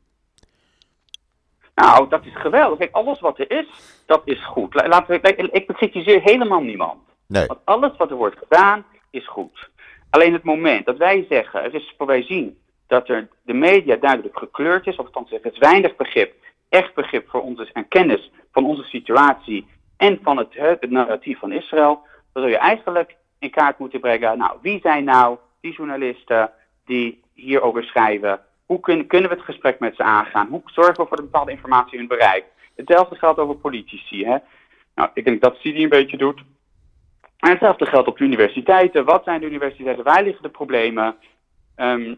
Nou, dat is geweldig. Kijk, alles wat er is, dat is goed. La- Laten we, ik bekritiseer helemaal niemand. Nee. Want alles wat er wordt gedaan, is goed. Alleen het moment dat wij zeggen, er is, wij zien dat er de media duidelijk gekleurd is, of althans er is weinig begrip, echt begrip voor onze en kennis van onze situatie en van het, het narratief van Israël, dan zou je eigenlijk in kaart moeten brengen, nou, wie zijn nou die journalisten die hierover schrijven? Hoe kun, kunnen we het gesprek met ze aangaan? Hoe zorgen we voor een bepaalde informatie hun bereik? Hetzelfde geldt over politici. Hè? Nou, ik denk dat Sidi een beetje doet. En hetzelfde geldt op de universiteiten. Wat zijn de universiteiten? Waar liggen de problemen? Ehm,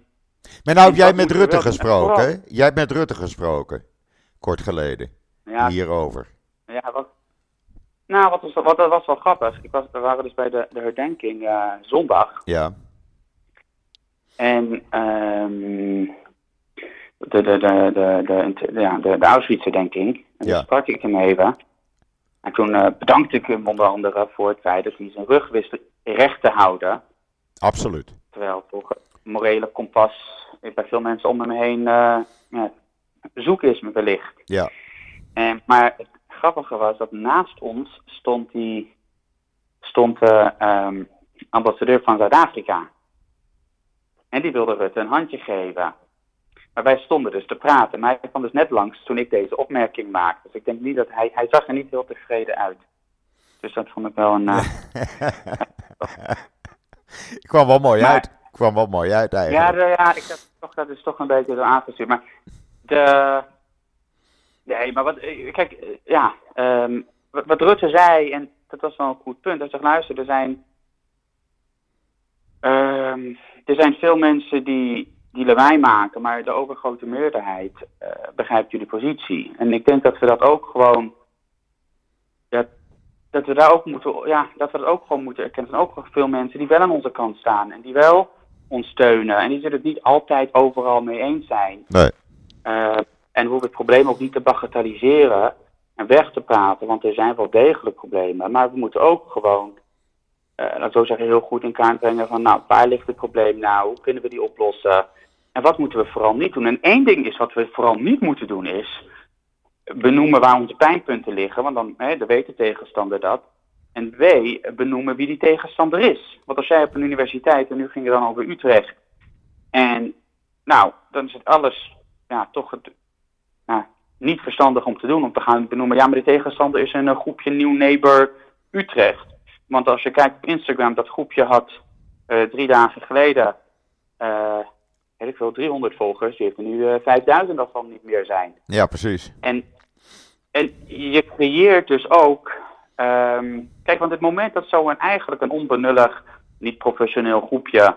Maar nou heb jij met Rutte wel gesproken, vooral-? Jij hebt met Rutte gesproken, kort geleden, ja, hierover. ja, wat, nou, wat was, wat, dat was wel grappig. Ik was, we waren dus bij de, de herdenking eh, zondag. Ja, En ehm de, de, de, de, de, de, ja, de, de Auschwitz-herdenking. En Ja. toen sprak ik hem even. En toen eh, bedankte ik hem onder andere voor het feit dat hij zijn rug wist recht te houden. absoluut. Terwijl toch het morele kompas bij veel mensen om hem heen eh, ja, zoek is, wellicht. Ja, En, maar het grappige was dat naast ons stond, die, stond de ehm, ambassadeur van Zuid-Afrika. En die wilde Rutte een handje geven. Maar wij stonden dus te praten. Maar hij kwam dus net langs toen ik deze opmerking maakte. Dus ik denk niet dat hij... Hij zag er niet heel tevreden uit. Dus dat vond ik wel een... eh, Ik kwam wel mooi Maar- uit. Ik kwam wel mooi uit Ja, eigenlijk. de- ja ik heb toch, dat is toch een beetje zo aangestuurd. Maar de. Nee, maar wat. eh, Kijk, eh, ja. ehm, wat, wat Rutte zei, en dat was wel een goed punt. Hij zegt: luister, er zijn. ehm, er zijn veel mensen die, die lawaai maken, maar de overgrote meerderheid eh, begrijpt jullie positie. En ik denk dat we dat ook gewoon. Dat, dat we daar ook moeten, ja, dat we dat ook gewoon moeten erkennen. Er zijn ook veel mensen die wel aan onze kant staan en die wel ons steunen. En die zullen het niet altijd overal mee eens zijn. Nee. Eh, en we hoeven het probleem ook niet te bagatelliseren en weg te praten, want er zijn wel degelijk problemen. Maar we moeten ook gewoon, eh laat ik zo zeggen, heel goed in kaart brengen van, nou, waar ligt het probleem nou? Hoe kunnen we die oplossen? En wat moeten we vooral niet doen? En één ding is wat we vooral niet moeten doen is benoemen waar onze pijnpunten liggen, want dan, hè, dan weet de tegenstander dat. En B, benoemen wie die tegenstander is. Want als jij op een universiteit, en nu ging het dan over Utrecht, en nou, dan is het alles ja, toch het, niet verstandig om te doen, om te gaan benoemen, ja, maar de tegenstander is een eh, groepje Nieuw Neighbor Utrecht. Want als je kijkt op Instagram, dat groepje had eh, drie dagen geleden, eh, weet ik veel, 300 volgers. Die heeft er nu eh 5000 dat zal niet meer zijn. Ja, precies. En, en je creëert dus ook. ehm, kijk, want het moment dat zo'n eigenlijk een onbenullig, niet professioneel groepje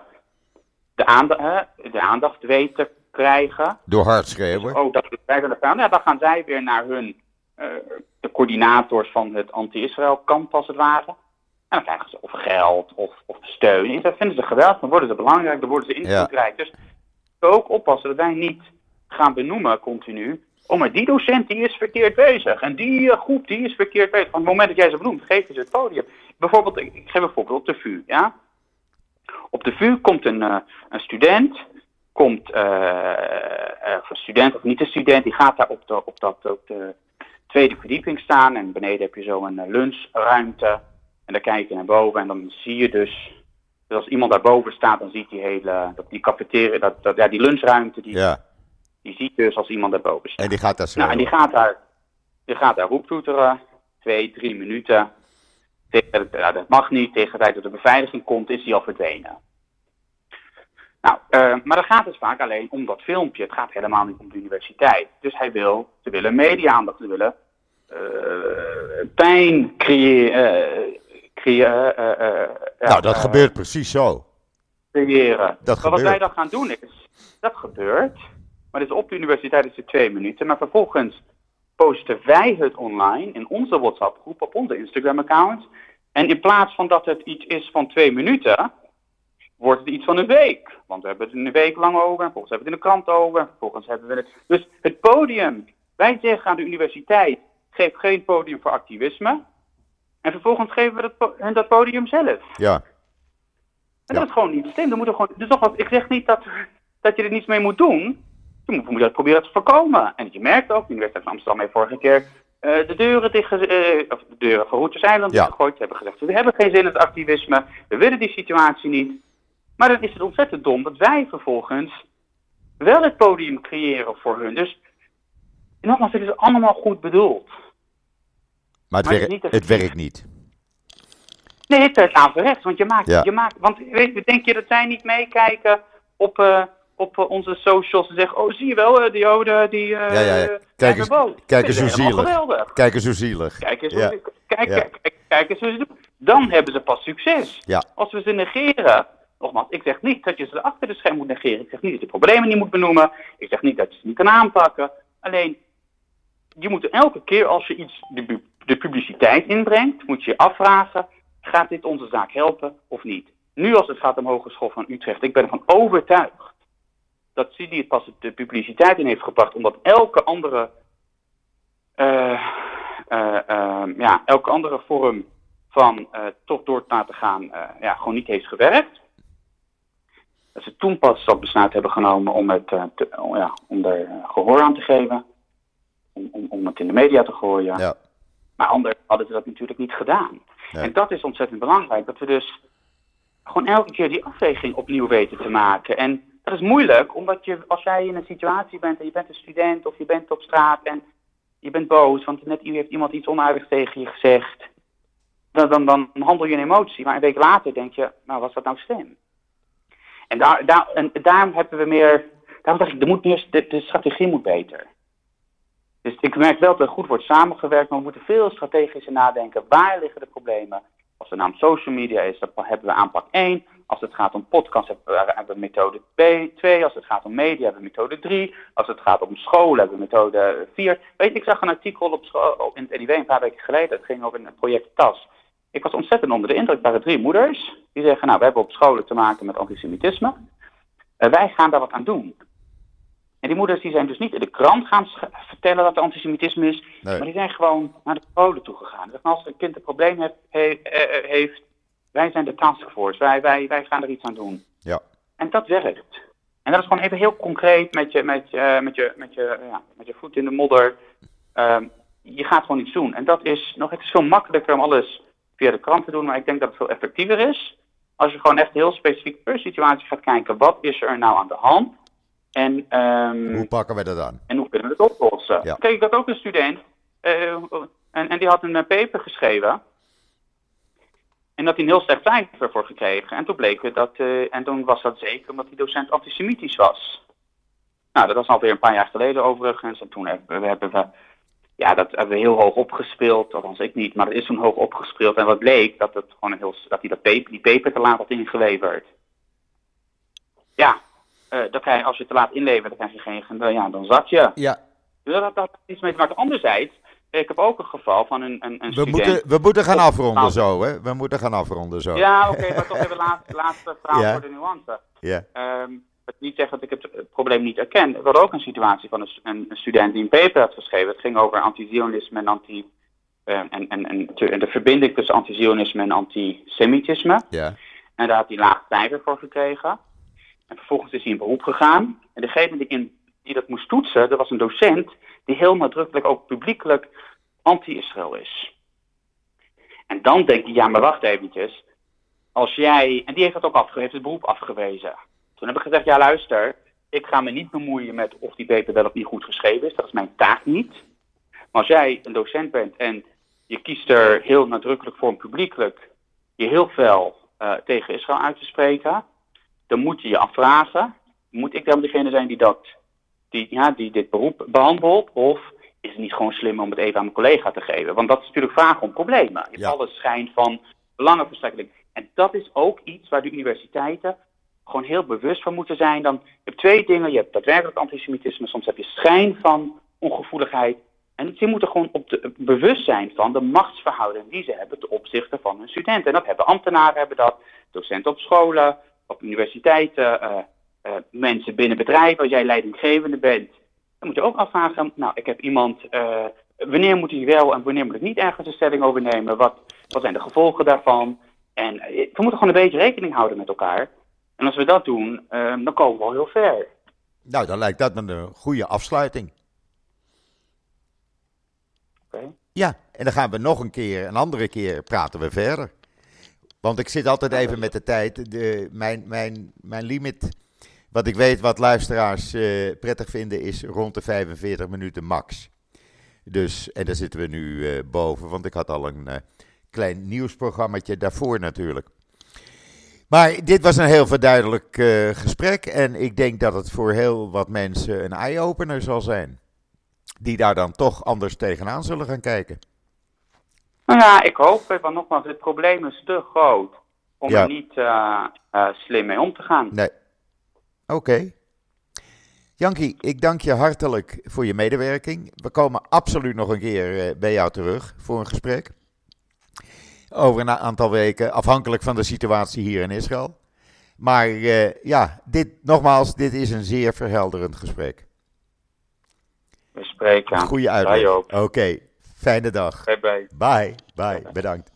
de, aanda hè, de aandacht weet te krijgen. Door hard schreeuwen. Oh, dat wij zijn ja, dan gaan zij weer naar hun, eh, de coördinators van het anti-Israël kamp als het ware. En dan krijgen ze of geld of, of steun. En dat vinden ze geweldig, dan worden ze belangrijk, dan worden ze invloedrijk. Dus ook oppassen dat wij niet gaan benoemen continu. Oh, maar die docent die is verkeerd bezig. En die eh, groep die is verkeerd bezig. Van het moment dat jij ze benoemt, geef je ze het podium. Bijvoorbeeld, ik, geef een voorbeeld op de VU. Ja? Op de VU komt een, eh, een student, komt eh, een student of niet een student, die gaat daar op de, op dat, op de tweede verdieping staan. En beneden heb je zo een lunchruimte. En dan kijk je naar boven en dan zie je dus. Dus als iemand daarboven staat, dan ziet die hele, dat, die cafeteria, dat, dat, ja, die lunchruimte, die, Ja. die ziet dus als iemand daarboven staat. En die gaat daar Nou, en die gaat daar, die gaat daar roeptoeteren, twee, drie minuten. Tegen, dat mag niet, tegen de tijd dat de beveiliging komt, is hij al verdwenen. Nou, eh, maar dan gaat het vaak alleen om dat filmpje. Het gaat helemaal niet om de universiteit. Dus hij wil, ze willen media-aandacht, ze willen eh, pijn creëren. Creëren eh, eh, ja, nou, dat eh, gebeurt precies zo. creëren. Dat maar wat wij dan gaan doen is, dat gebeurt, maar dus op de universiteit is het twee minuten, maar vervolgens posten wij het online in onze WhatsApp groep op onze Instagram account. En in plaats van dat het iets is van twee minuten, wordt het iets van een week. Want we hebben het een week lang over, en vervolgens hebben we het in de krant over, en vervolgens hebben we het... Dus het podium, wij zeggen aan de universiteit, geef geen podium voor activisme. En vervolgens geven we dat, hen dat podium zelf. Ja. En Ja. dat is gewoon niet slim. Dan moet er gewoon, dus nogmaals, ik zeg niet dat, dat je er niets mee moet doen. Je moet, je moet dat proberen te voorkomen. En je merkt ook, de Universiteit van Amsterdam heeft vorige keer eh, de deuren dicht, eh, of de deuren van Routers Eiland Ja. gegooid. Ze hebben gezegd, we hebben geen zin in het activisme. We willen die situatie niet. Maar dan is het ontzettend dom dat wij vervolgens wel het podium creëren voor hun. Dus nogmaals, het is allemaal goed bedoeld. Maar het, Maar werkt- niet het effectief. werkt niet. Nee, het is averechts, want je maakt, Ja. je maakt want weet, denk je dat zij niet meekijken op, eh, op eh, onze socials en zeggen, oh zie je wel, eh, die joden, die Ja, ja, ja. Kijk eens- kijk eens hoe zielig. Geweldig. Kijk eens hoe zielig. Kijk eens, Ja. hoe, kijk, Ja. kijk, kijk, eens hoe ze doen. Dan hebben ze pas succes. Ja. Als we ze negeren, nogmaals, ik zeg niet dat je ze achter de scherm moet negeren. Ik zeg niet dat je problemen niet moet benoemen. Ik zeg niet dat je ze niet kan aanpakken. Alleen, je moet elke keer als je iets de, de publiciteit inbrengt, moet je afvragen, gaat dit onze zaak helpen of niet? Nu als het gaat om Hogeschool van Utrecht, ik ben ervan overtuigd dat Sidi het pas de publiciteit in heeft gebracht, omdat elke andere, eh, eh, eh, ja, elke andere vorm van toch door te laten gaan, ja, gewoon niet heeft gewerkt. Dat ze toen pas dat besluit hebben genomen om, het, ja, om eh, gehoor aan te geven. Om, om, om het in de media te gooien. Ja. Maar anders hadden ze dat natuurlijk niet gedaan. Nee. En dat is ontzettend belangrijk. Dat we dus gewoon elke keer die afweging opnieuw weten te maken. En dat is moeilijk, omdat je, als jij in een situatie bent en je bent een student of je bent op straat en je bent boos, want net heeft iemand iets onaardigs tegen je gezegd. Dan, dan, dan handel je in emotie. Maar een week later denk je, nou was dat nou slim? En, daar, daar, en daarom hebben we meer, daarom dacht ik, er moet meer, de, de strategie moet beter. Dus ik merk wel dat er goed wordt samengewerkt, maar we moeten veel strategischer nadenken. Waar liggen de problemen? Als nou om social media is, dan hebben we aanpak 1. Als het gaat om podcast hebben we, methode 2. Als het gaat om media hebben we methode 3. Als het gaat om school hebben we methode 4. Weet je, ik zag een artikel op school, in het NIW een paar weken geleden. Het ging over een project TAS. Ik was ontzettend onder de indruk. Er waren drie moeders die zeggen, nou, we hebben op scholen te maken met antisemitisme. Uh, wij gaan daar wat aan doen. En die moeders die zijn dus niet in de krant gaan vertellen dat er antisemitisme is, Nee. maar die zijn gewoon naar de scholen toe gegaan. Zeggen, als een kind een probleem heeft, he, eh, heeft wij zijn de taskforce, wij, wij, wij gaan er iets aan doen. Ja. En dat werkt. En dat is gewoon even heel concreet met je, met je, met je, met je, ja, met je voet in de modder. Um, je gaat gewoon iets doen. En dat is nog, het is veel makkelijker om alles via de krant te doen, maar ik denk dat het veel effectiever is. Als je gewoon echt heel specifiek per situatie gaat kijken, wat is er nou aan de hand? En, um, hoe pakken we dat aan? En hoe kunnen we het oplossen? Ja. Kijk, ik had ook een student uh, en, en die had een paper geschreven. En dat hij een heel slecht cijfer voor gekregen. En toen bleek het dat, uh, en toen was dat zeker omdat die docent antisemitisch was. Nou, dat was alweer een paar jaar geleden overigens. En toen hebben we, hebben we ja, dat hebben we heel hoog opgespeeld. Althans, ik niet, maar het is toen hoog opgespeeld. En wat bleek, dat, het gewoon een heel, dat hij dat paper, die paper te laat had ingeleverd. Ja, uh, dan krijg je, als je te laat inlevert, dan krijg je geen, ja, dan zat je. Ja. Dus dat had iets mee te maken. Anderzijds, ik heb ook een geval van een, een, een we Moeten, we moeten gaan afronden zo, hè? We moeten gaan afronden zo. Ja, oké, maar toch even laatste, laatste vraag Ja. voor de nuance. Ja. Ehm, het niet zeggen dat ik het probleem niet erken. We hadden ook een situatie van een, een, student die een paper had geschreven. Het ging over anti-Zionisme en anti... eh, en, en, en de verbinding tussen anti-Zionisme en antisemitisme. Ja. En daar had hij laag cijfer voor gekregen. En vervolgens is hij in beroep gegaan. En degene die, in, die dat moest toetsen, dat was een docent die heel nadrukkelijk ook publiekelijk anti-Israël is. En dan denk je, ja, maar wacht eventjes. Als jij, en die heeft het ook afgewezen, heeft het beroep afgewezen. Toen heb ik gezegd, ja luister, ik ga me niet bemoeien met of die paper wel of niet goed geschreven is. Dat is mijn taak niet. Maar als jij een docent bent en je kiest er heel nadrukkelijk voor om publiekelijk je heel fel eh, tegen Israël uit te spreken, dan moet je je afvragen, moet ik dan degene zijn die, dat, die, ja, die dit beroep behandelt? Of is het niet gewoon slim om het even aan mijn collega te geven? Want dat is natuurlijk vragen om problemen. Je Ja. hebt alles schijnt van belangenverstrengeling. En dat is ook iets waar de universiteiten gewoon heel bewust van moeten zijn. Dan, je hebt twee dingen. Je hebt daadwerkelijk antisemitisme. Soms heb je schijn van ongevoeligheid. En ze moeten gewoon op de, bewust zijn van de machtsverhouding die ze hebben ten opzichte van hun studenten. En dat hebben ambtenaren, hebben dat, docenten op scholen, op universiteiten, eh, eh, mensen binnen bedrijven, als jij leidinggevende bent. Dan moet je ook afvragen, nou, ik heb iemand, eh, wanneer moet hij wel en wanneer moet ik niet ergens een stelling over nemen? Wat, wat zijn de gevolgen daarvan? En we moeten gewoon een beetje rekening houden met elkaar. En als we dat doen, dan komen we al heel ver. Nou, dan lijkt dat me een goede afsluiting. Oké. Ja, en dan gaan we nog een keer, een andere keer praten we verder. Want ik zit altijd even met de tijd. De, mijn, mijn, mijn limiet, wat ik weet wat luisteraars eh, prettig vinden, is rond de 45 minuten max. Dus, en daar zitten we nu eh, boven, want ik had al een eh, klein nieuwsprogrammaatje daarvoor natuurlijk. Maar dit was een heel verduidelijk gesprek en ik denk dat het voor heel wat mensen een eye-opener zal zijn. Die daar dan toch anders tegenaan zullen gaan kijken. Nou ja, ik hoop het, want nogmaals, het probleem is te groot om Ja. er niet eh, eh, slim mee om te gaan. Nee. Oké. Jankie, ik dank je hartelijk voor je medewerking. We komen absoluut nog een keer eh, bij jou terug voor een gesprek. Over een aantal weken, afhankelijk van de situatie hier in Israël. Maar eh, ja, dit, nogmaals, dit is een zeer verhelderend gesprek. We spreken. Goeie Wij uitleg. Oké, fijne dag. Bye bye. Bye, bye, bedankt.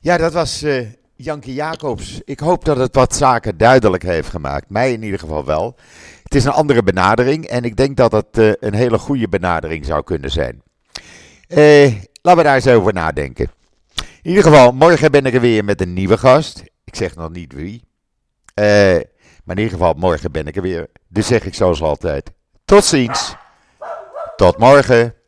Ja, dat was eh Jankie Jacobs. Ik hoop dat het wat zaken duidelijk heeft gemaakt. Mij in ieder geval wel. Het is een andere benadering en ik denk dat het eh, een hele goede benadering zou kunnen zijn. Eh, laten we daar eens over nadenken. In ieder geval, morgen ben ik er weer met een nieuwe gast. Ik zeg nog niet wie. Maar in ieder geval, morgen ben ik er weer. Dus zeg ik zoals altijd. Tot ziens. Tot morgen.